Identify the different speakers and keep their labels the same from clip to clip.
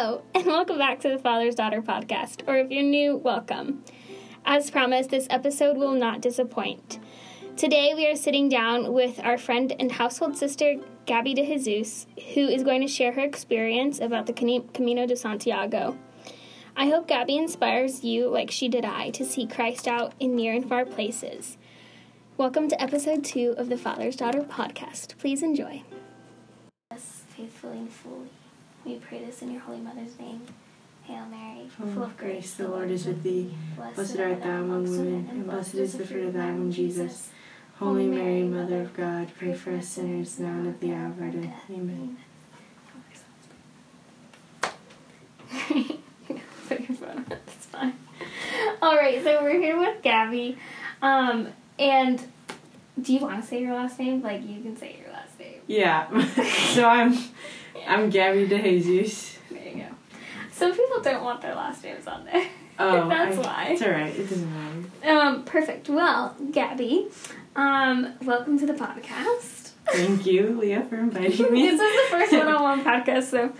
Speaker 1: Hello, and welcome back to the Father's Daughter podcast, or if you're new, welcome. As promised, this episode will not disappoint. Today, we are sitting down with our friend and household sister, Gaby de Jesus, who is going to share her experience about the Camino de Santiago. I hope Gaby inspires you, like she did I, to see Christ out in near and far places. Welcome to episode two of the Father's Daughter podcast. Please enjoy. Yes, faithfully and fully. We pray this in your Holy Mother's name. Hail Mary,
Speaker 2: full of grace, the Lord is with thee. Blessed art thou among women, and blessed is the fruit of thy womb, Jesus. Holy Mary, Mother of God, pray for us sinners now and at the hour of our death. Amen.
Speaker 1: That's fine. All right, so we're here with Gaby, um, and do you want to say your last name? Like you can say your last name.
Speaker 2: Yeah. so I'm I'm Gaby DeJesus.
Speaker 1: There you go. Some people don't want their last names on there. Oh, that's I, why.
Speaker 2: It's alright. It doesn't matter.
Speaker 1: Um, perfect. Well, Gaby, um, welcome to the podcast.
Speaker 2: Thank you, Leah, for inviting me.
Speaker 1: this is the first one-on-one podcast, so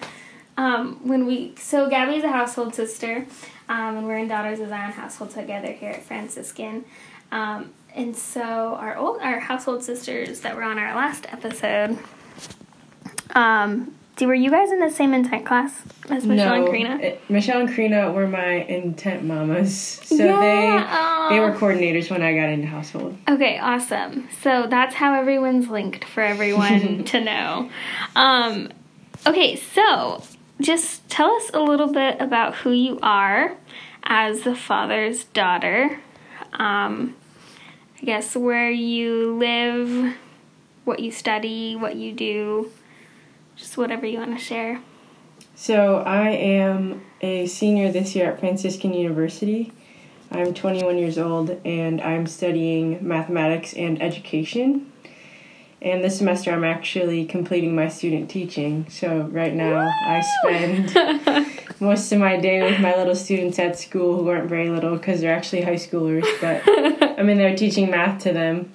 Speaker 1: um, when we so Gaby's a household sister, um, and we're in Daughters of Zion household together here at Franciscan. Um, and so our old our household sisters that were on our last episode um, do, were you guys in the same intent class as Michelle no, and Karina?
Speaker 2: It, Michelle and Karina were my intent mamas. So yeah, they they were coordinators when I got into household.
Speaker 1: Okay, awesome. So that's how everyone's linked for everyone to know. Um, okay, so just tell us a little bit about who you are as the father's daughter. Um, I guess where you live, what you study, what you do just whatever you want to share.
Speaker 2: So, I am a senior this year at Franciscan University. I'm 21 years old and I'm studying mathematics and education. And this semester I'm actually completing my student teaching. So, right now Woo! I spend most of my day with my little students at school who aren't very little because they're actually high schoolers, but I'm in there teaching math to them.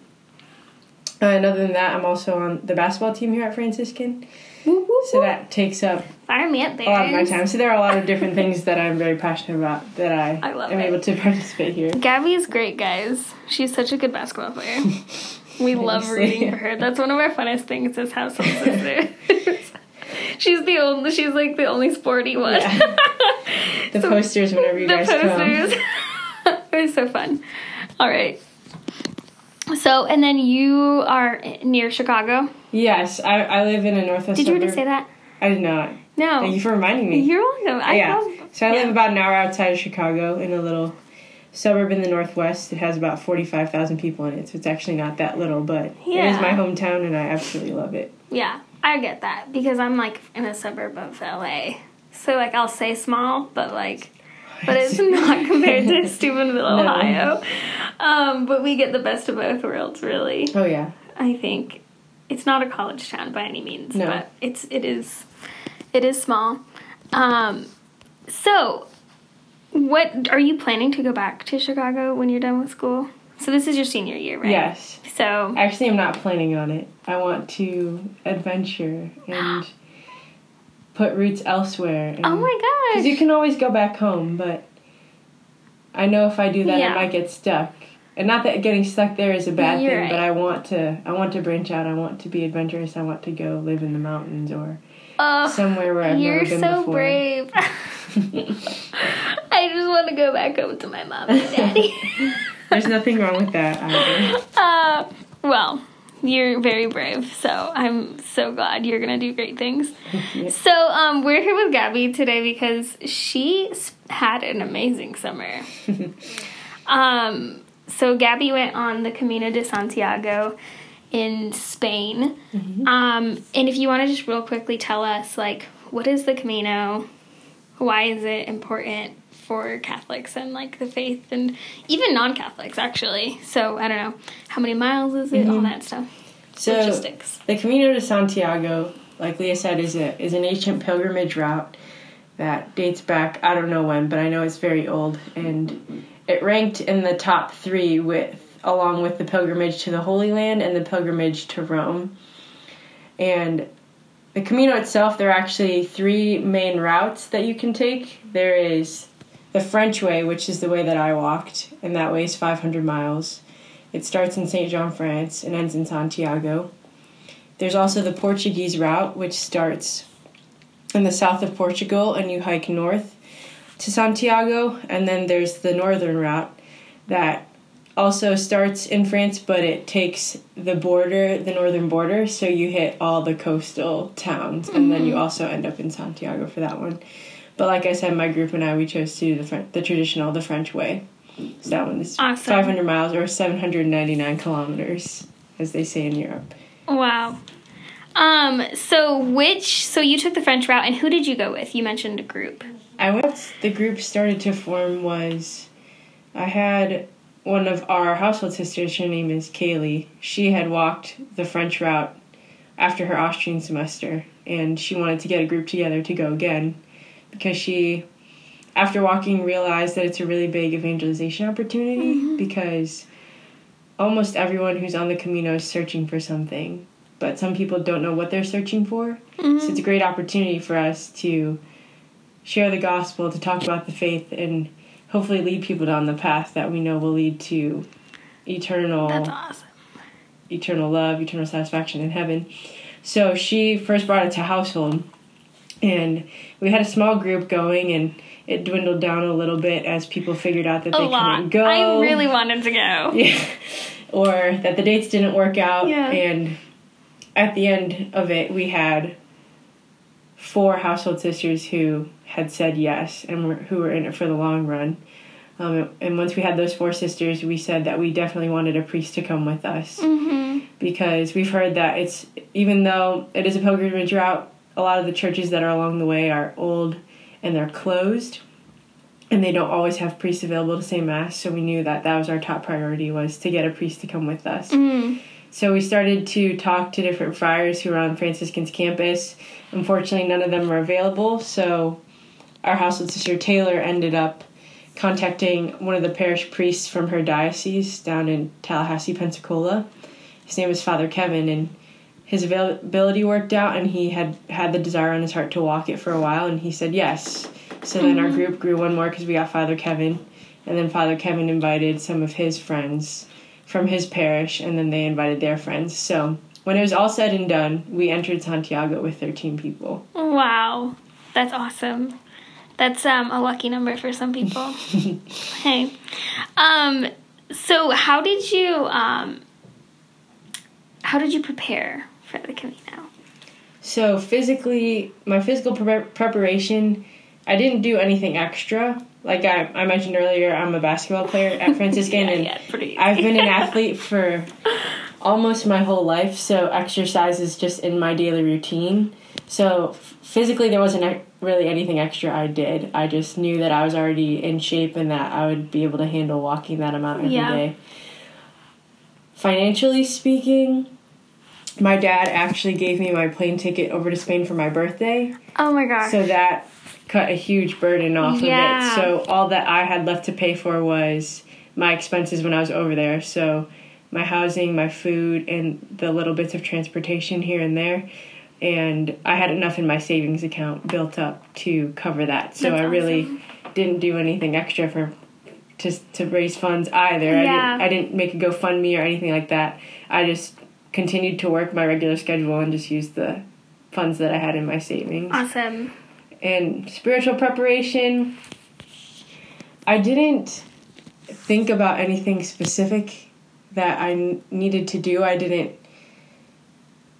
Speaker 2: And other than that, I'm also on the basketball team here at Franciscan. So that takes up
Speaker 1: Fire me up,
Speaker 2: a lot of my time. So there are a lot of different things that I'm very passionate about that I, I am it. able to participate here.
Speaker 1: Gaby is great, guys. She's such a good basketball player. We love rooting for her. That's one of our funnest things household sisters. she's the only. She's like the only sporty one. Yeah.
Speaker 2: The so, posters whenever you guys posters.
Speaker 1: come. it was so fun. All right. So, and then you are near Chicago.
Speaker 2: Yes, I, I live in a northwest.
Speaker 1: Did you already say that?
Speaker 2: I did not.
Speaker 1: No.
Speaker 2: Thank you for reminding me.
Speaker 1: You're welcome. I
Speaker 2: yeah.
Speaker 1: Love,
Speaker 2: so I yeah. live about an hour outside of Chicago in a little suburb in the northwest. It has about forty five thousand people in it, so it's actually not that little, but yeah. it is my hometown, and I absolutely love it.
Speaker 1: Yeah, I get that because I'm like in a suburb of LA, so like I'll say small, but like but it's not compared to Steubenville, no. Ohio. Um, but we get the best of both worlds, really.
Speaker 2: Oh yeah.
Speaker 1: I think it's not a college town by any means,
Speaker 2: no.
Speaker 1: but it's it is it is small. Um, so, what are you planning to go back to Chicago when you're done with school? So this is your senior year, right?
Speaker 2: Yes.
Speaker 1: So
Speaker 2: actually, I'm not planning on it. I want to adventure and put roots elsewhere.
Speaker 1: oh my gosh!
Speaker 2: Because you can always go back home, but I know if I do that, yeah. I might get stuck and not that getting stuck there is a bad You're thing, right. but I want to I want to branch out. I want to be adventurous. I want to go live in the mountains or uh, somewhere where I've never been You're
Speaker 1: so
Speaker 2: before.
Speaker 1: brave. I just want to go back home to my mom and daddy.
Speaker 2: There's nothing wrong with that either.
Speaker 1: Uh, well, you're very brave, so I'm so glad you're gonna do great things. So, um, we're here with Gaby today because she had an amazing summer. um, so Gaby went on the Camino de Santiago in Spain. Mm-hmm. Um, and if you want to just real quickly tell us, like, what is the Camino? Why is it important for Catholics and like the faith and even non-Catholics actually? So I don't know how many miles is it, mm-hmm. all that stuff.
Speaker 2: So Logistics. the Camino de Santiago, like Leah said, is a is an ancient pilgrimage route that dates back I don't know when, but I know it's very old and it ranked in the top three with along with the pilgrimage to the Holy Land and the pilgrimage to Rome. And the Camino itself, there are actually three main routes that you can take. There is the French way, which is the way that I walked, and that way is 500 miles. It starts in St. Jean, France, and ends in Santiago. There's also the Portuguese route, which starts in the south of Portugal, and you hike north to Santiago. And then there's the northern route that also starts in France, but it takes the border, the northern border, so you hit all the coastal towns, and mm-hmm. then you mm-hmm. also end up in Santiago for that one. But like I said, my group and I we chose to do the the traditional, the French way. So that one is awesome. 500 miles or 799 kilometers, as they say in Europe.
Speaker 1: Wow. Um. So which? So you took the French route, and who did you go with? You mentioned a group.
Speaker 2: I went. The group started to form was, I had one of our household sisters. Her name is Kaylee. She had walked the French route after her Austrian semester, and she wanted to get a group together to go again because she after walking realized that it's a really big evangelization opportunity mm-hmm. because almost everyone who's on the Camino is searching for something, but some people don't know what they're searching for. Mm-hmm. So it's a great opportunity for us to share the gospel, to talk about the faith, and hopefully lead people down the path that we know will lead to eternal.
Speaker 1: That's awesome.
Speaker 2: Eternal love, eternal satisfaction in heaven. So she first brought it to household, and we had a small group going, and it dwindled down a little bit as people figured out that a they lot. couldn't go.
Speaker 1: I really wanted to go.
Speaker 2: Yeah. Or that the dates didn't work out. Yeah. And at the end of it, we had four household sisters who had said yes and were, who were in it for the long run. Um, and once we had those four sisters, we said that we definitely wanted a priest to come with us mm-hmm. because we've heard that it's even though it is a pilgrimage route, a lot of the churches that are along the way are old and they're closed and they don't always have priests available to say mass so we knew that that was our top priority was to get a priest to come with us. Mm. so we started to talk to different friars who were on franciscan's campus. Unfortunately none of them were available so our household sister taylor ended up contacting one of the parish priests from her diocese down in tallahassee pensacola. His name is father kevin and his availability worked out and he had had the desire on his heart to walk it for a while and he said yes. So then mm-hmm. our group grew one more because we got father kevin and then father kevin invited some of his friends from his parish and then they invited their friends. So when it was all said and done we entered santiago with 13 people.
Speaker 1: Wow. That's awesome. That's um, a lucky number for some people. Hey. Um, so how did you um, how did you prepare for the Camino?
Speaker 2: So physically, my physical pre- preparation, I didn't do anything extra. Like I, I mentioned earlier, I'm a basketball player at Franciscan,
Speaker 1: yeah, and yeah,
Speaker 2: I've been an athlete for almost my whole life. So exercise is just in my daily routine. So physically, there wasn't really anything extra I did. I just knew that I was already in shape and that I would be able to handle walking that amount every yeah. day. Financially speaking, my dad actually gave me my plane ticket over to Spain for my birthday.
Speaker 1: Oh my gosh.
Speaker 2: So that cut a huge burden off yeah. of it. So all that I had left to pay for was my expenses when I was over there. So my housing, my food, and the little bits of transportation here and there. And I had enough in my savings account built up to cover that. So That's I really awesome. didn't do anything extra for to to raise funds either. Yeah. I didn't I didn't make a GoFundMe or anything like that. I just continued to work my regular schedule and just used the funds that I had in my savings.
Speaker 1: Awesome.
Speaker 2: And spiritual preparation, I didn't think about anything specific that I needed to do. I didn't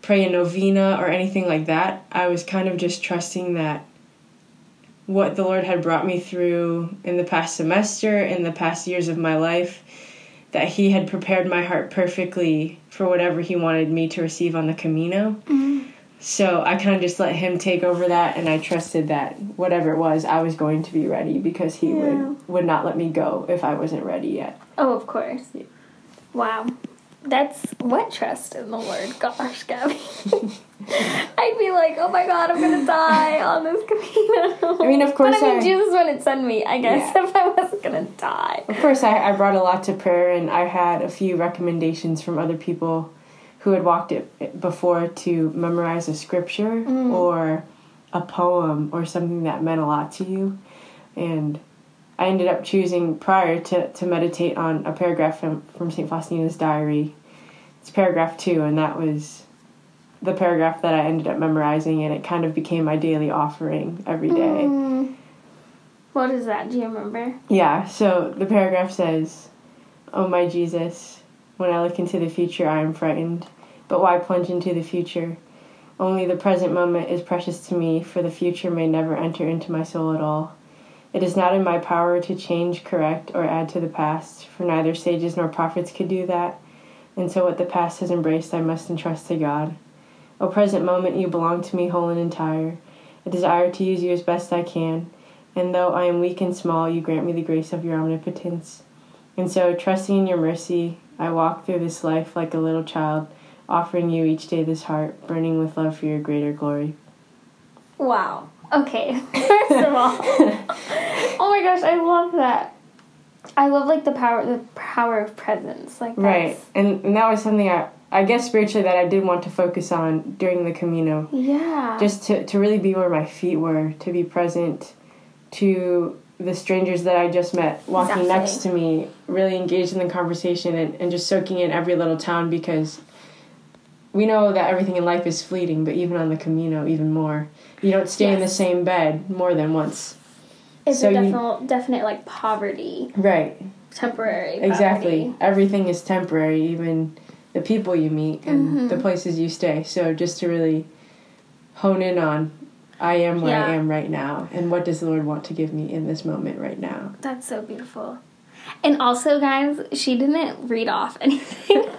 Speaker 2: pray a novena or anything like that. I was kind of just trusting that what the Lord had brought me through in the past semester, in the past years of my life, that He had prepared my heart perfectly for whatever He wanted me to receive on the Camino. Mm-hmm. So I kind of just let Him take over that, and I trusted that whatever it was, I was going to be ready because He yeah. would would not let me go if I wasn't ready yet.
Speaker 1: Oh, of course. Yeah. Wow. That's what trust in the Lord. Gosh, Gaby. I'd be like, oh my god, I'm gonna die on this Camino.
Speaker 2: I mean, of course.
Speaker 1: But I mean, I, Jesus wouldn't send me, I guess, yeah. if I wasn't gonna die.
Speaker 2: Of course, I, I brought a lot to prayer, and I had a few recommendations from other people who had walked it before to memorize a scripture
Speaker 1: Mm.
Speaker 2: or a poem or something that meant a lot to you. And I ended up choosing prior to, to meditate on a paragraph from, from St. Faustina's diary. It's paragraph two, and that was the paragraph that I ended up memorizing, and it kind of became my daily offering every day.
Speaker 1: Mm. What is that? Do you remember?
Speaker 2: Yeah, so the paragraph says, Oh my Jesus, when I look into the future, I am frightened. But why plunge into the future? Only the present moment is precious to me, for the future may never enter into my soul at all. It is not in my power to change, correct, or add to the past, for neither sages nor prophets could do that. And so, what the past has embraced, I must entrust to God. O present moment, you belong to me whole and entire. I desire to use you as best I can, and though I am weak and small, you grant me the grace of your omnipotence. And so, trusting in your mercy, I walk through this life like a little child, offering you each day this heart, burning with love for your greater glory.
Speaker 1: Wow. Okay. First of all, oh my gosh, I love that. I love like the power, the power of presence. Like
Speaker 2: Right, and, and that was something I, I guess spiritually that I did want to focus on during the Camino.
Speaker 1: Yeah.
Speaker 2: Just to, to really be where my feet were, to be present to the strangers that I just met walking
Speaker 1: Exactly.
Speaker 2: next to me, really engaged in the conversation and, and just soaking in every little town because we know that everything in life is fleeting, but even on the Camino, even more. You don't stay in the same bed more than once.
Speaker 1: it's
Speaker 2: so
Speaker 1: a
Speaker 2: you-
Speaker 1: definite, definite like poverty,
Speaker 2: Right.
Speaker 1: temporary.
Speaker 2: Exactly.
Speaker 1: poverty.
Speaker 2: Everything is temporary, even the people you meet and
Speaker 1: Mm-hmm.
Speaker 2: the places you stay. So just to really hone in on I am where I am right now and what does the Lord want to give me in this moment right now.
Speaker 1: That's so beautiful. And also, guys, she didn't read off anything.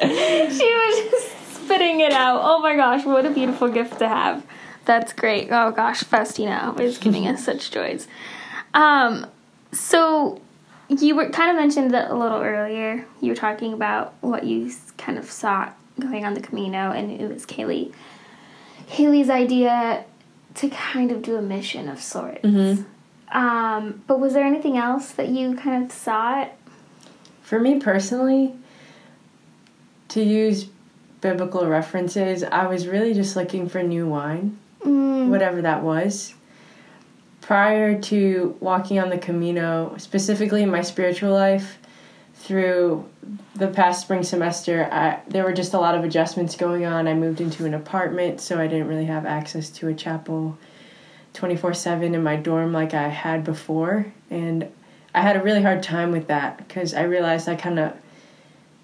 Speaker 1: she was just spitting it out. Oh my gosh, what a beautiful gift to have. That's great. Oh gosh, Faustina always giving us such joys. Um, so you were kind of mentioned that a little earlier. You were talking about what you kind of saw going on the Camino, and it was Kaylee. Haley's idea to kind of do a mission of sorts. Um, but was there anything else that you kind of saw it?
Speaker 2: For me personally, to use biblical references, I was really just looking for new wine.
Speaker 1: Mm,
Speaker 2: whatever that was. Prior to walking on the Camino, specifically in my spiritual life, through the past spring semester, I, there were just a lot of adjustments going on. I moved into an apartment, so I didn't really have access to a chapel 24 7 in my dorm like I had before. And I had a really hard time with that because I realized I kind of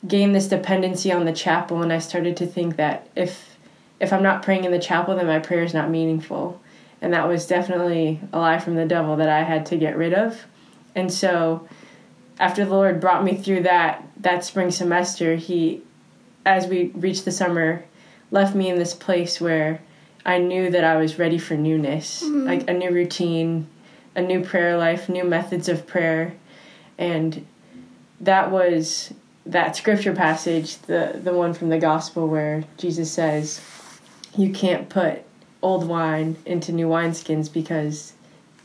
Speaker 2: gained this dependency on the chapel, and I started to think that if if I'm not praying in the chapel, then my prayer is not meaningful. And that was definitely a lie from the devil that I had to get rid of. And so after the Lord brought me through that that spring semester, he as we reached the summer, left me in this place where I knew that I was ready for newness, mm-hmm. like a new routine, a new prayer life, new methods of prayer. And that was that scripture passage, the the one from the gospel where Jesus says, you can't put old wine into new wineskins because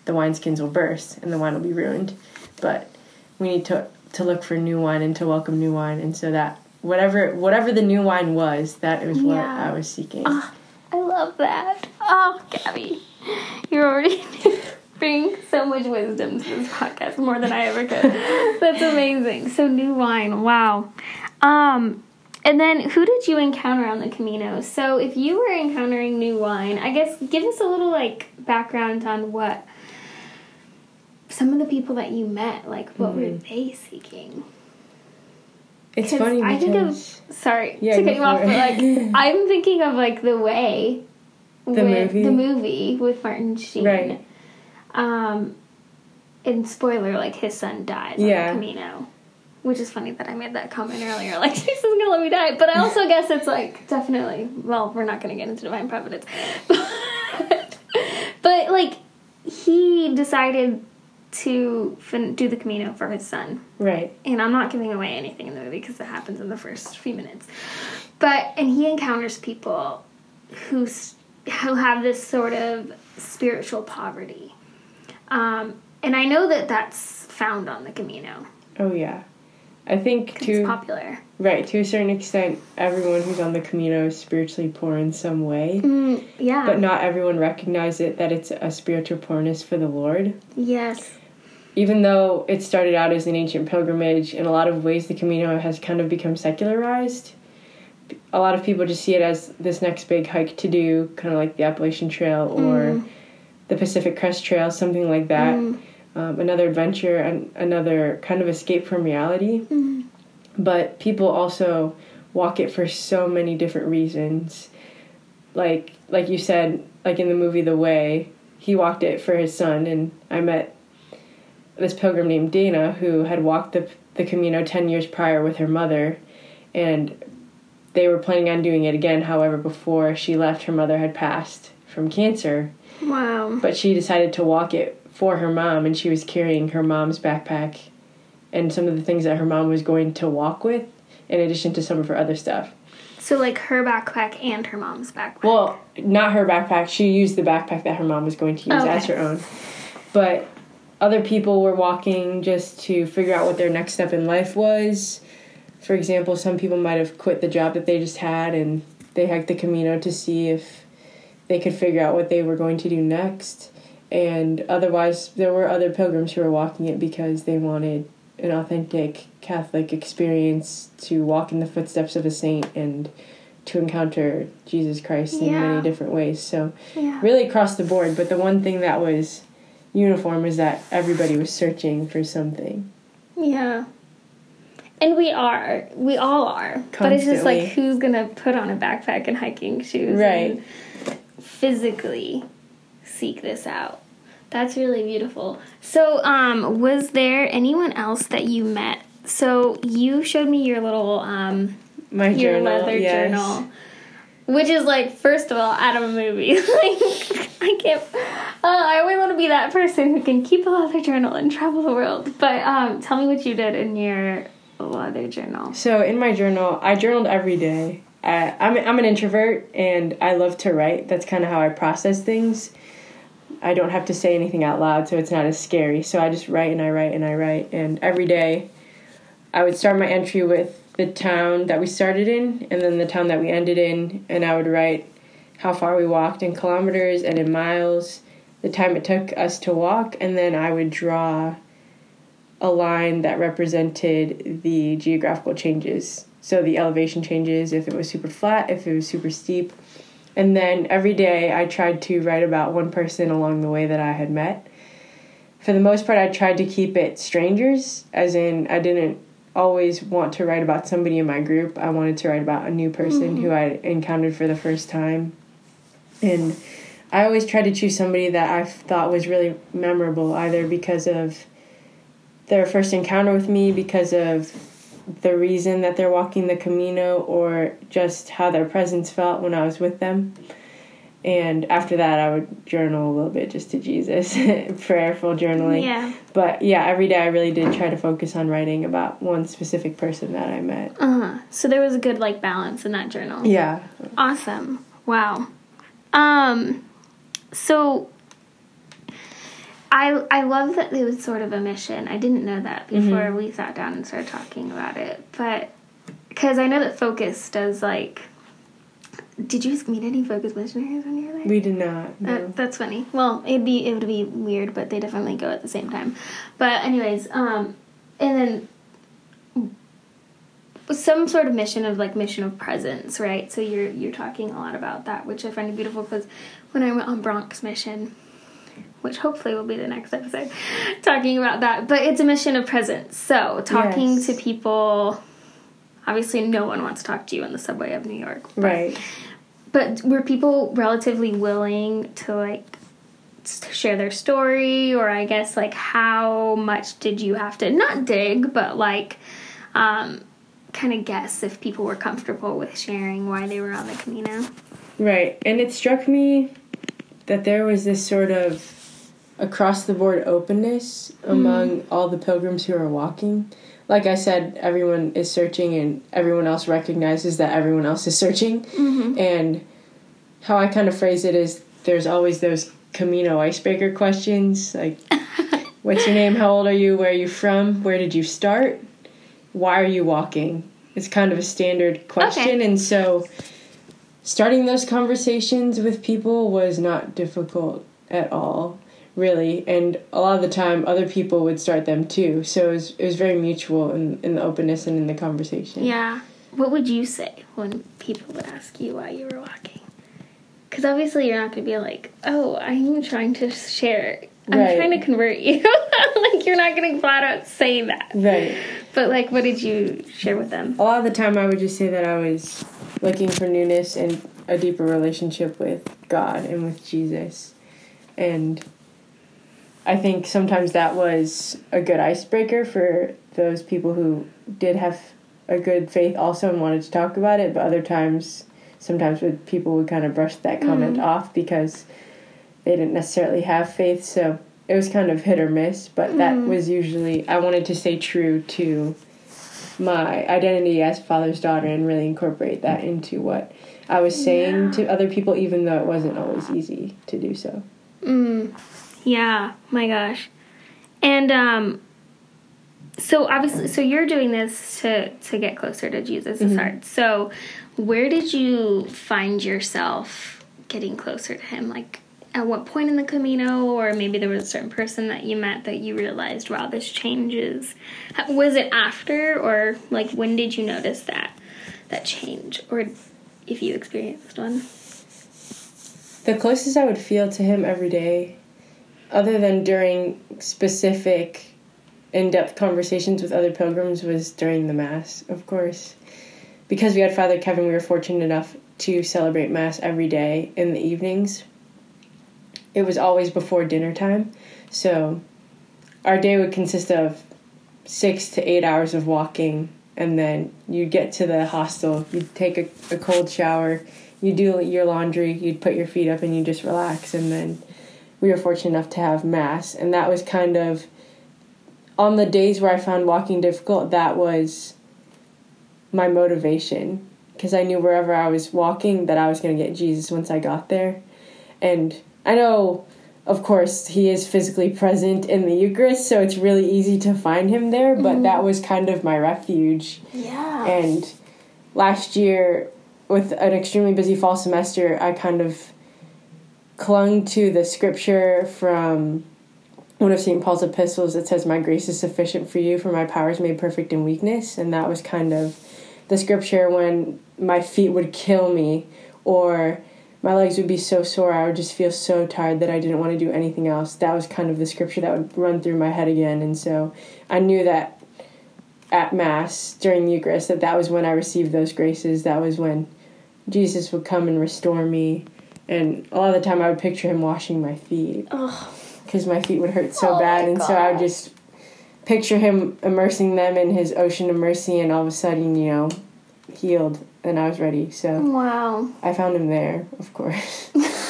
Speaker 2: the wineskins will burst and the wine will be ruined. But we need to to look for new wine and to welcome new wine, and so that whatever whatever the new wine was, that was what
Speaker 1: Yeah.
Speaker 2: I was seeking.
Speaker 1: Ah, I love that. Oh, Gaby, you're already bringing so much wisdom to this podcast more than I ever could. That's amazing. So new wine, wow. Um, and then who did you encounter on the Camino? So if you were encountering new wine, I guess give us a little like background on what some of the people that you met, like what were they seeking?
Speaker 2: it's funny
Speaker 1: I think
Speaker 2: because
Speaker 1: of sorry
Speaker 2: Yeah,
Speaker 1: to cut you off, but like I'm thinking of like the way
Speaker 2: The
Speaker 1: with
Speaker 2: movie?
Speaker 1: the movie with Martin Sheen.
Speaker 2: Right.
Speaker 1: Um, and spoiler, like his son dies
Speaker 2: Yeah.
Speaker 1: on the Camino, which is funny that I made that comment earlier. Like Jesus is gonna let me die, but I also guess it's like definitely. Well, we're not gonna get into divine providence, but, but like he decided to fin- do the Camino for his son
Speaker 2: right,
Speaker 1: and I'm not giving away anything in the movie because it happens in the first few minutes. But and he encounters people who who have this sort of spiritual poverty, um, and I know that that's found on the Camino.
Speaker 2: oh yeah, I think to
Speaker 1: it's popular.
Speaker 2: right to a certain extent, everyone who's on the Camino is spiritually poor in some way,
Speaker 1: Mm, yeah.
Speaker 2: but not everyone recognizes it that it's a spiritual poorness for the Lord.
Speaker 1: yes.
Speaker 2: Even though it started out as an ancient pilgrimage, in a lot of ways the Camino has kind of become secularized. A lot of people just see it as this next big hike to do, kind of like the Appalachian Trail or the Pacific Crest Trail, something like that.
Speaker 1: Mm.
Speaker 2: Um, another adventure and another kind of escape from reality.
Speaker 1: Mm.
Speaker 2: But people also walk it for so many different reasons. Like like you said, like in the movie The Way, he walked it for his son, and I met this pilgrim named Dana who had walked the the Camino ten years prior with her mother, and they were planning on doing it again. However, before she left, her mother had passed from cancer,
Speaker 1: Wow.
Speaker 2: but she decided to walk it for her mom, and she was carrying her mom's backpack and some of the things that her mom was going to walk with, in addition to some of her other stuff.
Speaker 1: So like her backpack and her mom's backpack.
Speaker 2: Well, not her backpack. She used the backpack that her mom was going to use
Speaker 1: Okay.
Speaker 2: as her own. But other people were walking just to figure out what their next step in life was. For example, some people might have quit the job that they just had and they hiked the Camino to see if they could figure out what they were going to do next. And otherwise, there were other pilgrims who were walking it because they wanted an authentic Catholic experience to walk in the footsteps of a saint and to encounter Jesus Christ in
Speaker 1: Yeah.
Speaker 2: many different ways. So,
Speaker 1: yeah.
Speaker 2: really across the board, but the one thing that was uniform was that everybody was searching for something.
Speaker 1: Yeah. And we are. We all are. But it's just like who's gonna put on a backpack and hiking shoes
Speaker 2: Right.
Speaker 1: and physically seek this out. That's really beautiful. So, um, was there anyone else that you met? So you showed me your little um
Speaker 2: My
Speaker 1: your
Speaker 2: journal,
Speaker 1: leather
Speaker 2: yes.
Speaker 1: journal. Which is like, first of all, out of a movie. like, I can't. Uh, I always want to be that person who can keep a leather journal and travel the world. But um, tell me what you did in your leather journal.
Speaker 2: So in my journal, I journaled every day. I, I'm I'm an introvert and I love to write. That's kind of how I process things. I don't have to say anything out loud, so it's not as scary. So I just write and I write and I write. And every day, I would start my entry with the town that we started in and then the town that we ended in, and I would write how far we walked in kilometers and in miles, the time it took us to walk, and then I would draw a line that represented the geographical changes. So the elevation changes, if it was super flat, if it was super steep. And then every day I tried to write about one person along the way that I had met. For the most part, I tried to keep it strangers, as in, I didn't always want to write about somebody in my group. I wanted to write about a new person mm-hmm. who I encountered for the first time. And I always tried to choose somebody that I thought was really memorable, either because of their first encounter with me, because of the reason that they're walking the Camino, or just how their presence felt when I was with them. And after that, I would journal a little bit just to Jesus, prayerful journaling.
Speaker 1: Yeah.
Speaker 2: But yeah, every day I really did try to focus on writing about one specific person that I met.
Speaker 1: Uh huh. So there was a good like balance in that journal.
Speaker 2: Yeah.
Speaker 1: Awesome. Wow. Um so I I love that it was sort of a mission. I didn't know that before we sat down and started talking about it. But cuz I know that Focus does like Did you meet any Focus missionaries when you were there?
Speaker 2: We did not.
Speaker 1: Uh,
Speaker 2: No.
Speaker 1: that's funny. Well, it'd be it would be weird, but they definitely go at the same time. But anyways, um, and then some sort of mission of like mission of presence, right? So you're you're talking a lot about that, which I find beautiful because when I went on Bronx mission, which hopefully will be the next episode, talking about that. But it's a mission of presence. So talking
Speaker 2: Yes.
Speaker 1: to people. Obviously, no one wants to talk to you in the subway of New York. but-
Speaker 2: right.
Speaker 1: but were people relatively willing to like share their story or I guess like how much did you have to not dig but like um kind of guess if people were comfortable with sharing why they were on the Camino?
Speaker 2: Right. And it struck me that there was this sort of across the board openness among mm. all the pilgrims who are walking. Like I said, everyone is searching and everyone else recognizes that everyone else is searching. Mm-hmm. And how I kind of phrase it is there's always those Camino icebreaker questions like, what's your name? How old are you? Where are you from? Where did you start? why are you walking? It's kind of a standard question.
Speaker 1: Okay.
Speaker 2: And so starting those conversations with people was not difficult at all, really. And a lot of the time, other people would start them too. So it was, it was very mutual in, in the openness and in the conversation.
Speaker 1: Yeah. What would you say when people would ask you why you were walking? Because obviously you're not going to be like, oh, I'm trying to share. I'm
Speaker 2: Right.
Speaker 1: trying to convert you. like you're not going to flat out say that.
Speaker 2: Right.
Speaker 1: But like, what did you share with them?
Speaker 2: A lot of the time, I would just say that I was looking for newness and a deeper relationship with God and with Jesus. And I think sometimes that was a good icebreaker for those people who did have a good faith also and wanted to talk about it, but other times, sometimes would, people would kind of brush that comment off because they didn't necessarily have faith. So it was kind of hit or miss, but that was usually, I wanted to stay true to my identity as father's daughter and really incorporate that into what I was saying to other people, even though it wasn't always easy to do so.
Speaker 1: Mm. Yeah. My gosh. And um. So obviously, so you're doing this to to get closer to Jesus' heart. So, where did you find yourself getting closer to Him? Like, at what point in the Camino, or maybe there was a certain person that you met that you realized, wow, this changes. Was it after, or like when did you notice that that change, or if you experienced one?
Speaker 2: The closest I would feel to him every day, other than during specific in depth conversations with other pilgrims, was during the Mass, of course. Because we had Father Kevin, we were fortunate enough to celebrate Mass every day in the evenings. It was always before dinner time, so our day would consist of six to eight hours of walking, and then you'd get to the hostel, you'd take a, a cold shower, you do your laundry, you'd put your feet up, and you just relax. And then we were fortunate enough to have mass, and that was kind of on the days where I found walking difficult. That was my motivation because I knew wherever I was walking that I was going to get Jesus once I got there. And I know, of course, he is physically present in the Eucharist, so it's really easy to find him there. But mm-hmm. that was kind of my refuge.
Speaker 1: Yeah.
Speaker 2: And last year, with an extremely busy fall semester, I kind of clung to the scripture from one of St. Paul's epistles that says, My grace is sufficient for you, for my power is made perfect in weakness. And that was kind of the scripture when my feet would kill me or my legs would be so sore, I would just feel so tired that I didn't want to do anything else. That was kind of the scripture that would run through my head again. And so I knew that at Mass during the Eucharist that that was when I received those graces. That was when Jesus would come and restore me. And a lot of the time I would picture him washing my feet because my feet would hurt so
Speaker 1: Oh
Speaker 2: bad.
Speaker 1: my
Speaker 2: And so I would
Speaker 1: gosh.
Speaker 2: just picture him immersing them in his ocean of mercy and all of a sudden, you know, healed. And I was ready. So
Speaker 1: wow.
Speaker 2: I found him there, of course.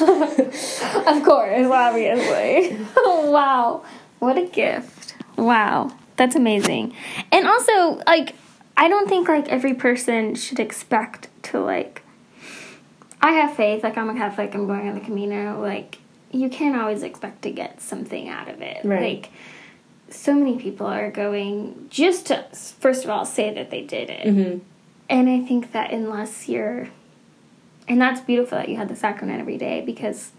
Speaker 1: Of course, obviously. wow. What a gift. Wow. That's amazing. And also, like, I don't think, like, every person should expect to, like, I have faith, like, I'm a Catholic, I'm going on the Camino. Like, you can't always expect to get something out of it.
Speaker 2: Right.
Speaker 1: Like, so many people are going just to, first of all, say that they did it.
Speaker 2: hmm
Speaker 1: And I think that unless you're, and that's beautiful that you had the sacrament every day because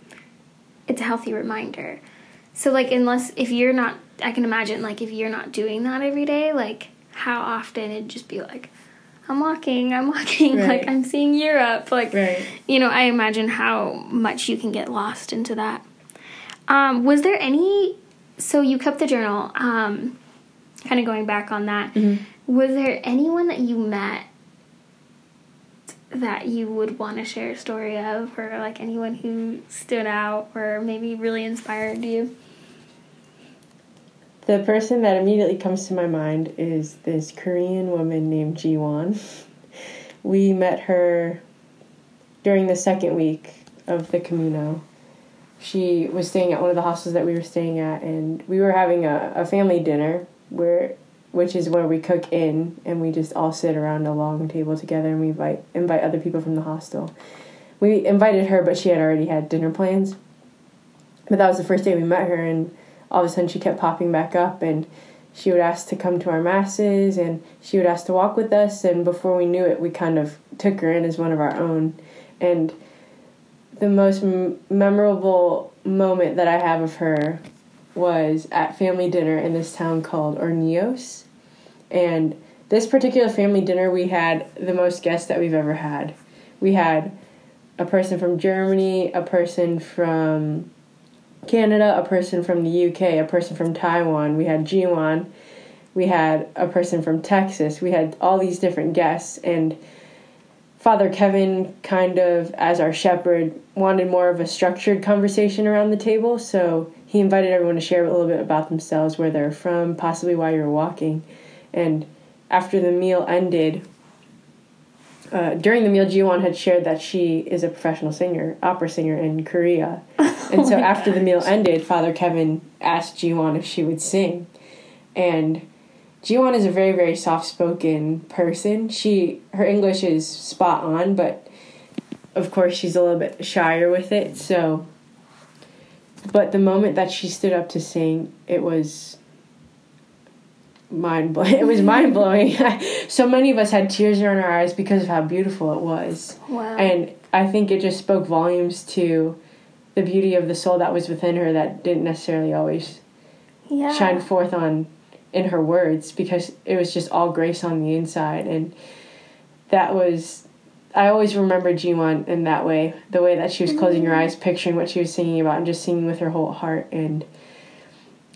Speaker 1: it's a healthy reminder. So, like, unless, if you're not, I can imagine, like, if you're not doing that every day, like, how often it'd just be like, I'm walking, I'm walking, like, I'm seeing Europe. Like,
Speaker 2: Right.
Speaker 1: you know, I imagine how much you can get lost into that. Um, was there any, so you kept the journal, um, kind of going back on that. Was there anyone that you met that you would want to share a story of, or like anyone who stood out or maybe really inspired you?
Speaker 2: The person that immediately comes to my mind is this Korean woman named Jiwon. We met her during the second week of the Camino. She was staying at one of the hostels that we were staying at, and we were having a, a family dinner where, which is where we cook in, and we just all sit around a long table together, and we invite invite other people from the hostel. We invited her, but she had already had dinner plans. But that was the first day we met her, and all of a sudden she kept popping back up and she would ask to come to our masses and she would ask to walk with us and before we knew it we kind of took her in as one of our own. And the most m- memorable moment that i have of her was at family dinner in this town called Hornillos and this particular family dinner we had the most guests that we've ever had. We had a person from germany a person from Canada, a person from the UK, a person from Taiwan. We had Jiwon. We had a person from Texas. We had all these different guests. And Father Kevin, kind of as our shepherd, wanted more of a structured conversation around the table. So he invited everyone to share a little bit about themselves, where they're from, possibly why you're walking. And after the meal ended, uh, during the meal, Jiwon had shared that she is a professional singer, opera singer in Korea. And
Speaker 1: Oh
Speaker 2: so after the meal ended, Father Kevin asked Jiwon if she would sing. And Jiwon is a very, very soft spoken person. She her English is spot on, but of course she's a little bit shyer with it, so but the moment that she stood up to sing, it was mind blowing. It was mind mm-hmm. blowing. so many of us had tears in our eyes because of how beautiful it was.
Speaker 1: Wow.
Speaker 2: And I think it just spoke volumes to the beauty of the soul that was within her that didn't necessarily always
Speaker 1: yeah.
Speaker 2: shine forth on in her words because it was just all grace on the inside and that was I always remember Jiwon in that way the way that she was closing her mm-hmm. eyes picturing what she was singing about and just singing with her whole heart and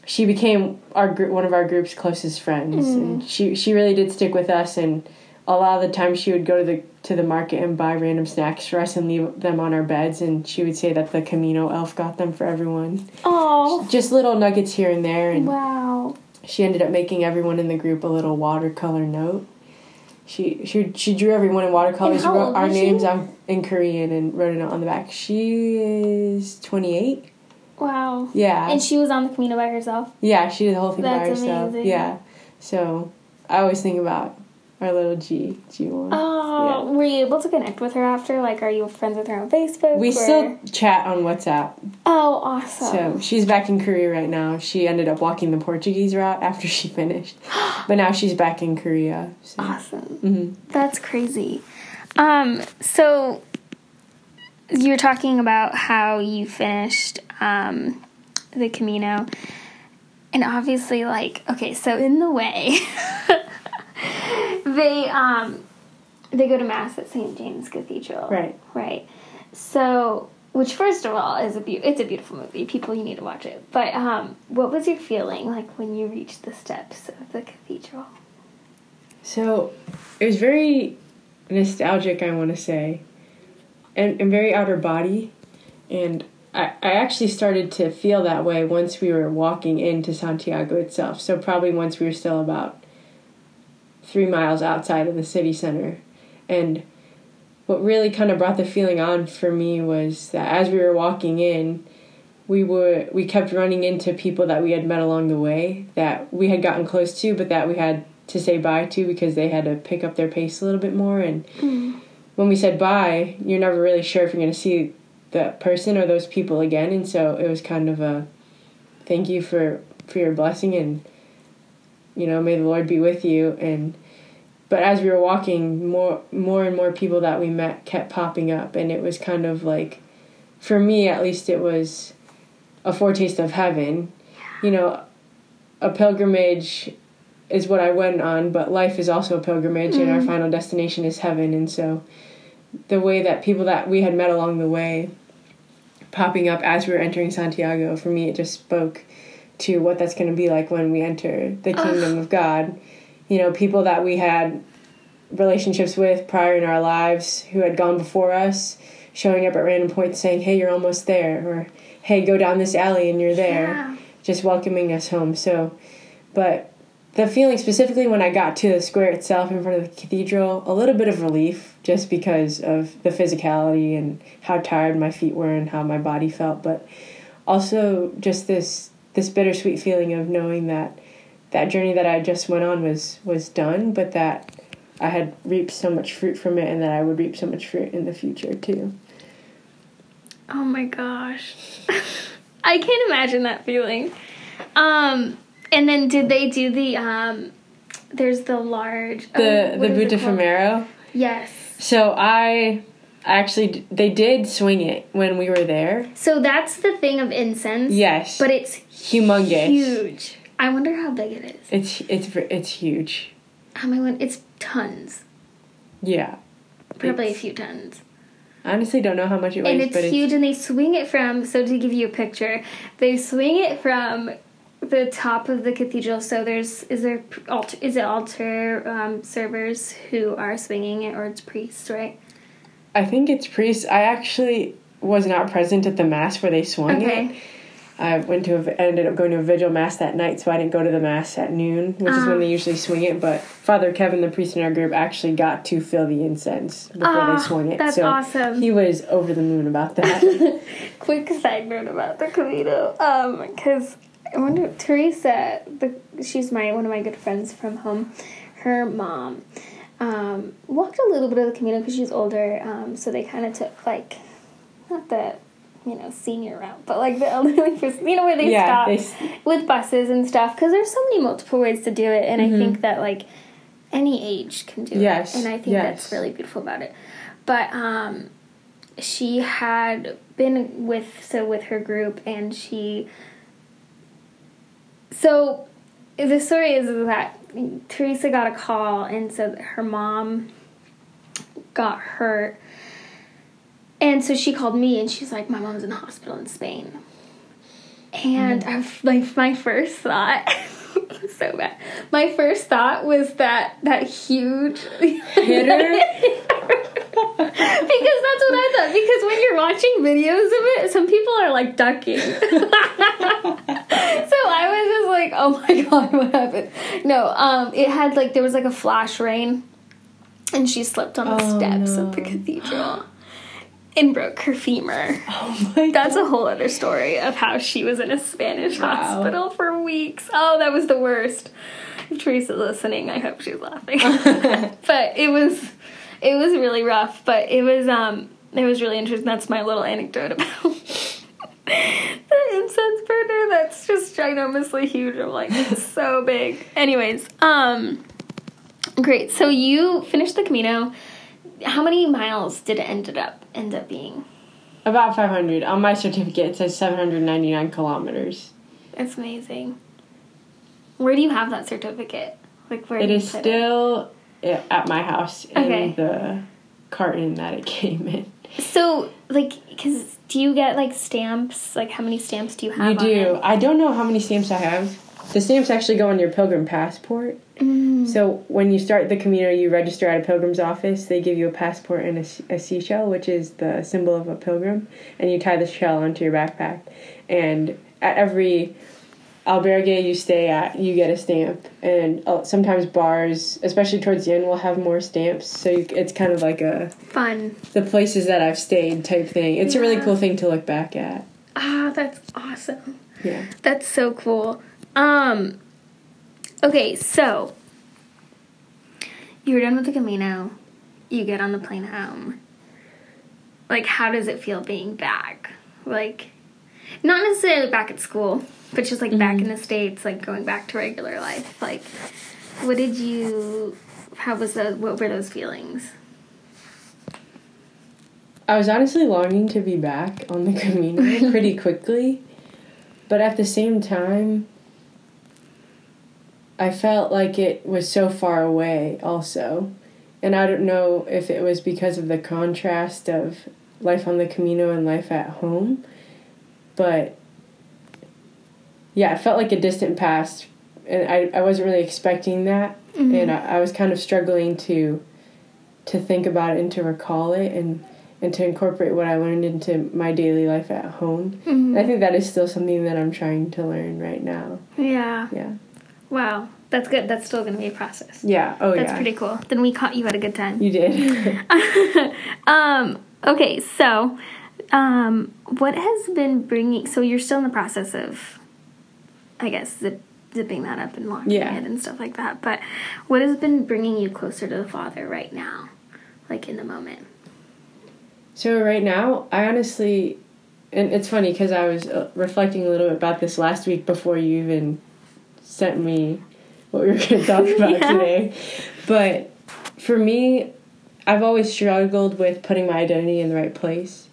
Speaker 2: she became our group one of our group's closest friends and mm. she she really did stick with us and a lot of the time she would go to the to the market and buy random snacks for us and leave them on our beds and she would say that the Camino elf got them for everyone
Speaker 1: Oh.
Speaker 2: just little nuggets here and there and
Speaker 1: Wow.
Speaker 2: she ended up making everyone in the group a little watercolor note. She she she drew everyone in watercolors, wrote our
Speaker 1: was she?
Speaker 2: names on in Korean, and wrote it on the back. She is twenty eight.
Speaker 1: Wow.
Speaker 2: Yeah,
Speaker 1: And she was on the Camino by herself.
Speaker 2: yeah, she did the whole thing by
Speaker 1: That's
Speaker 2: herself.
Speaker 1: amazing.
Speaker 2: Yeah, so I always think about our little G G one.
Speaker 1: Oh, were you able to connect with her after? Like, are you friends with her on Facebook?
Speaker 2: we
Speaker 1: or-
Speaker 2: still chat on WhatsApp.
Speaker 1: Oh, awesome.
Speaker 2: So she's back in Korea right now. She ended up walking the Portuguese route after she finished, but now she's back in Korea. So.
Speaker 1: awesome.
Speaker 2: hmm
Speaker 1: That's crazy. Um, so you're talking about how you finished um, the Camino, and obviously, like, okay, so in the way, they um, they go to mass at St. James Cathedral,
Speaker 2: Right.
Speaker 1: Right. So, which first of all is a be- it's a beautiful movie. People, you need to watch it. But um, what was your feeling like when you reached the steps of the cathedral?
Speaker 2: So it was very nostalgic, I want to say, and, and very outer body. And I, I actually started to feel that way once we were walking into Santiago itself. So probably once we were still about three miles outside of the city center. And what really kind of brought the feeling on for me was that as we were walking in, we were we kept running into people that we had met along the way that we had gotten close to, but that we had to say bye to because they had to pick up their pace a little bit more. And mm-hmm. When we said bye, you're never really sure if you're going to see the person or those people again. And so it was kind of a thank you for for your blessing and you know may the Lord be with you. And but as we were walking, more more and more people that we met kept popping up, and it was kind of like, for me at least, it was a foretaste of heaven. You know, a pilgrimage is what I went on, but life is also a pilgrimage, and our mm-hmm. final destination is heaven. And so, the way that people that we had met along the way, popping up as we were entering Santiago, for me, it just spoke to what that's going to be like when we enter the kingdom of God. You know, people that we had relationships with prior in our lives who had gone before us, showing up at random points saying, "Hey, you're almost there," or "Hey, go down this alley and you're there."
Speaker 1: Yeah.
Speaker 2: just welcoming us home. So, but the feeling specifically when I got to the square itself in front of the cathedral, a little bit of relief just because of the physicality and how tired my feet were and how my body felt, but also just this this bittersweet feeling of knowing that that journey that I just went on was was done, but that I had reaped so much fruit from it and that I would reap so much fruit in the future too.
Speaker 1: Oh my gosh. I can't imagine that feeling. Um And then did they do the um? There's the large
Speaker 2: The
Speaker 1: oh,
Speaker 2: the
Speaker 1: what is it
Speaker 2: Buta
Speaker 1: called?
Speaker 2: Famero.
Speaker 1: Yes.
Speaker 2: So I actually they did swing it when we were there.
Speaker 1: So that's the thing of incense.
Speaker 2: Yes,
Speaker 1: But it's
Speaker 2: humongous.
Speaker 1: huge. I wonder how big it is.
Speaker 2: It's it's it's huge.
Speaker 1: How many? It's tons.
Speaker 2: Yeah.
Speaker 1: Probably
Speaker 2: It's-
Speaker 1: a few tons.
Speaker 2: I honestly don't know how much it weighs,
Speaker 1: and it's
Speaker 2: but
Speaker 1: huge and they swing it from so to give you a picture they swing it from the top of the cathedral so there's is there altar, is it altar um, servers who are swinging it or it's priests right
Speaker 2: I think it's priests. I actually was not present at the mass where they swung it. I went to a, ended up going to a vigil mass that night, so I didn't go to the mass at noon, which is
Speaker 1: Ah.
Speaker 2: when they usually swing it. But Father Kevin, the priest in our group, actually got to fill the incense before
Speaker 1: Ah,
Speaker 2: they swung it.
Speaker 1: that's
Speaker 2: so
Speaker 1: awesome.
Speaker 2: He was over the moon about that.
Speaker 1: quick side note about the Camino um because I wonder Teresa the she's my one of my good friends from home her mom um walked a little bit of the Camino because she's older um so they kind of took like not the you know senior route but like the elderly person you know where they
Speaker 2: Yeah,
Speaker 1: stop
Speaker 2: they
Speaker 1: with buses and stuff because there's so many multiple ways to do it and I think that like any age can do
Speaker 2: Yes,
Speaker 1: it and I think that's really beautiful about it. But um she had been with so with her group and she so the story is that Teresa got a call and said that her mom got hurt and so she called me and she's like my mom's in the hospital in Spain and mm-hmm. I've, like my first thought so bad my first thought was that that huge
Speaker 2: Hitter?
Speaker 1: because that's what I thought. Because when you're watching videos of it, some people are like ducking. so I was just like, oh my god, what happened? No, um, it had like there was like a flash rain, and she slipped on the
Speaker 2: Oh,
Speaker 1: steps
Speaker 2: no.
Speaker 1: of the cathedral and broke her femur.
Speaker 2: oh my
Speaker 1: That's a whole other story of how she was in a Spanish
Speaker 2: Wow.
Speaker 1: hospital for weeks. Oh, that was the worst. If Teresa's listening, I hope she's laughing. but it was it was really rough, but it was um it was really interesting. That's my little anecdote about the incense burner that's just ginormously huge. I'm like, it's so big. Anyways, um great. So you finished the Camino. How many miles did it ended up end up being?
Speaker 2: About 500. On my certificate, it says 799 kilometers.
Speaker 1: It's amazing. Where do you have that certificate? Like where?
Speaker 2: It is still i- at my house in
Speaker 1: Okay.
Speaker 2: the carton that it came in.
Speaker 1: So like, cause do you get like stamps? Like how many stamps do you have?
Speaker 2: You do.
Speaker 1: it?
Speaker 2: I don't know how many stamps I have. The stamps actually go on your pilgrim passport.
Speaker 1: Mm.
Speaker 2: So when you start the Camino, you register at a pilgrim's office. They give you a passport and a, a seashell, which is the symbol of a pilgrim, and you tie the shell onto your backpack. And at every albergue you stay at, you get a stamp. And uh, sometimes bars, especially towards the end, will have more stamps. So you, it's kind of like a
Speaker 1: Fun.
Speaker 2: the places that I've stayed type thing. It's a really cool thing to look back at.
Speaker 1: Ah, that's awesome.
Speaker 2: Yeah.
Speaker 1: That's so cool. Um. Okay, so you're done with the Camino. You get on the plane home. Like, how does it feel being back? Like, not necessarily back at school, but just like back in mm-hmm. the states, like going back to regular life. Like, what did you? How was the? What were those feelings?
Speaker 2: I was honestly longing to be back on the Camino pretty quickly, but at the same time, I felt like it was so far away also. And I don't know if it was because of the contrast of life on the Camino and life at home, but yeah, it felt like a distant past, and I, I wasn't really expecting that, and I, I was kind of struggling to to think about it and to recall it and and to incorporate what I learned into my daily life at home. And I think that is still something that I'm trying to learn right now.
Speaker 1: Yeah.
Speaker 2: Yeah.
Speaker 1: Wow. That's good. That's still going to be a process.
Speaker 2: Yeah. Oh yeah.
Speaker 1: That's
Speaker 2: yeah.
Speaker 1: pretty cool. Then we caught you at a good time.
Speaker 2: You did.
Speaker 1: um, okay, so um, what has been bringing? So you're still in the process of, I guess, zip, zipping that up and locking
Speaker 2: Yeah.
Speaker 1: it and stuff like that. But what has been bringing you closer to the Father right now, like in the moment?
Speaker 2: So right now, I honestly, and it's funny because I was uh, reflecting a little bit about this last week before you even sent me what we were going to talk about
Speaker 1: Yeah.
Speaker 2: today. But for me, I've always struggled with putting my identity in the right place.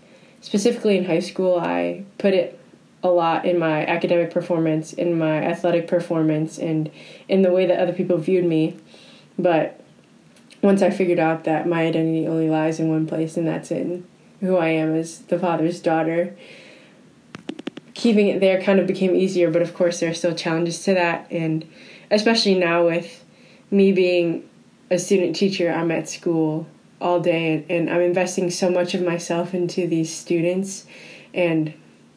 Speaker 2: Specifically in high school, I put it a lot in my academic performance, in my athletic performance, and in the way that other people viewed me. But once I figured out that my identity only lies in one place, and that's in who I am as the father's daughter, keeping it there kind of became easier. But of course, there are still challenges to that, and especially now with me being a student teacher, I'm at school all day, and, and I'm investing so much of myself into these students, and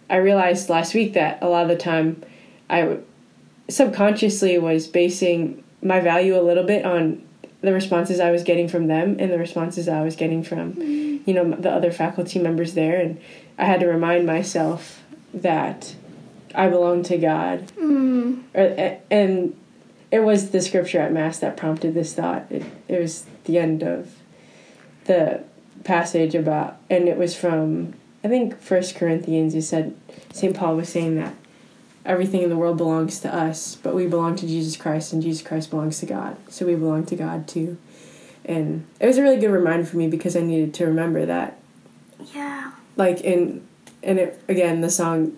Speaker 2: I realized last week that a lot of the time I subconsciously was basing my value a little bit on the responses I was getting from them and the responses I was getting from you know the other faculty members there. And I had to remind myself that I belong to God.
Speaker 1: Mm.
Speaker 2: or, and it was the scripture at mass that prompted this thought. It, it was the end of the passage about and it was from i think first corinthians you said st paul was saying that everything in the world belongs to us but we belong to jesus christ and jesus christ belongs to god so we belong to god too and it was a really good reminder for me because i needed to remember that
Speaker 1: Yeah.
Speaker 2: like in and it again the song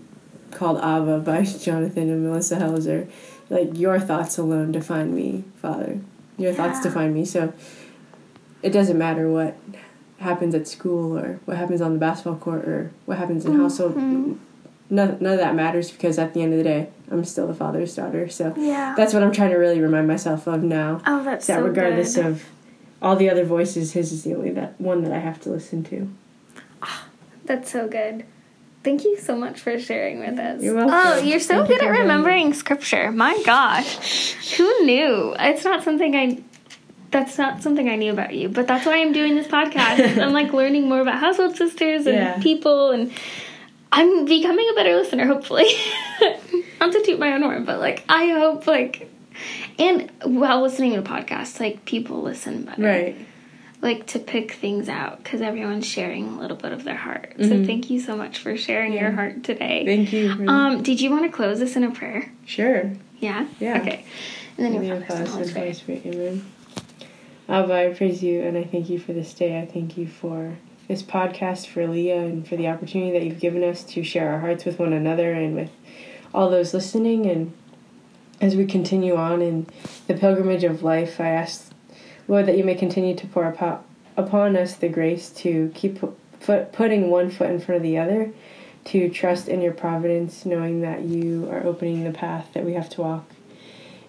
Speaker 2: called Abba by Jonathan and Melissa Helser, like your thoughts alone define me, Father. Your thoughts define me. So it doesn't matter what happens at school or what happens on the basketball court or what happens in household.
Speaker 1: Mhm.
Speaker 2: None, none of that matters because at the end of the day, I'm still the father's daughter. So
Speaker 1: Yeah.
Speaker 2: that's what I'm trying to really remind myself of now.
Speaker 1: oh, that's
Speaker 2: that
Speaker 1: so
Speaker 2: regardless
Speaker 1: good.
Speaker 2: of all the other voices, his is the only that one that I have to listen to.
Speaker 1: That's so good. Thank you so much for sharing with us.
Speaker 2: You're welcome.
Speaker 1: Oh, you're so
Speaker 2: Thank you
Speaker 1: good at
Speaker 2: for me.
Speaker 1: remembering scripture. My gosh. Who knew? It's not something I that's not something I knew about you, but that's why I'm doing this podcast. I'm like learning more about household sisters and
Speaker 2: Yeah.
Speaker 1: people and I'm becoming a better listener, hopefully. not to toot my own horn, but like I hope like and while listening to podcasts, like people listen better
Speaker 2: Right.
Speaker 1: like to pick things out because everyone's sharing a little bit of their heart. So
Speaker 2: Mhm.
Speaker 1: thank you so much for sharing
Speaker 2: Yeah.
Speaker 1: your heart today.
Speaker 2: Thank you.
Speaker 1: Um, did you want to close this in a prayer?
Speaker 2: Sure.
Speaker 1: Yeah.
Speaker 2: Yeah.
Speaker 1: Okay. And then
Speaker 2: In the
Speaker 1: your
Speaker 2: name of
Speaker 1: Father,
Speaker 2: the
Speaker 1: Holy
Speaker 2: Son, Holy
Speaker 1: Spirit.
Speaker 2: Spirit. Amen. Abba, I praise you and I thank you for this day. I thank you for this podcast, for Leah, and for the opportunity that you've given us to share our hearts with one another and with all those listening. And as we continue on in the pilgrimage of life, I ask, Lord, that you may continue to pour upo- upon us the grace to keep putting one foot in front of the other, to trust in your providence, knowing that you are opening the path that we have to walk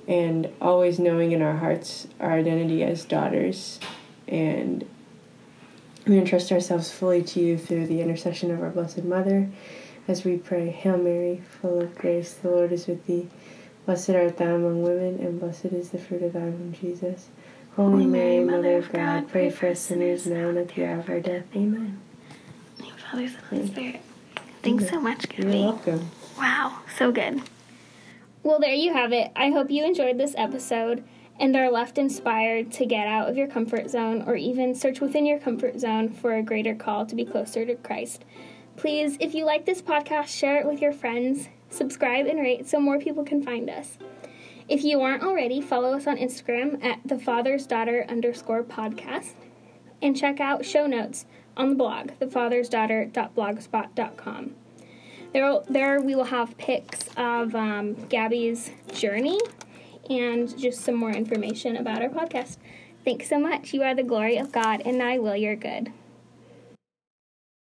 Speaker 2: and always knowing in our hearts our identity as daughters. And we entrust ourselves fully to you through the intercession of our blessed mother. As we pray hail mary full of grace the lord is with thee. Blessed art thou among women and blessed is the fruit of thy womb jesus. Holy mary mother of god pray for us sinners now and at the hour of our death. Amen.
Speaker 1: In the name of the Father, Son, Holy Spirit. Thanks so much,
Speaker 2: you're welcome.
Speaker 1: Wow, so good. Well, there you have it. I hope you enjoyed this episode and are left inspired to get out of your comfort zone or even search within your comfort zone for a greater call to be closer to Christ. Please, if you like this podcast, share it with your friends, subscribe and rate so more people can find us. If you aren't already, follow us on Instagram at the father's daughter underscore podcast and check out show notes on the blog, thefathersdaughter.blogspot.com. There, there we will have pics of um, Gaby's journey and just some more information about our podcast. Thanks so much. You are the glory of God, and I will your good.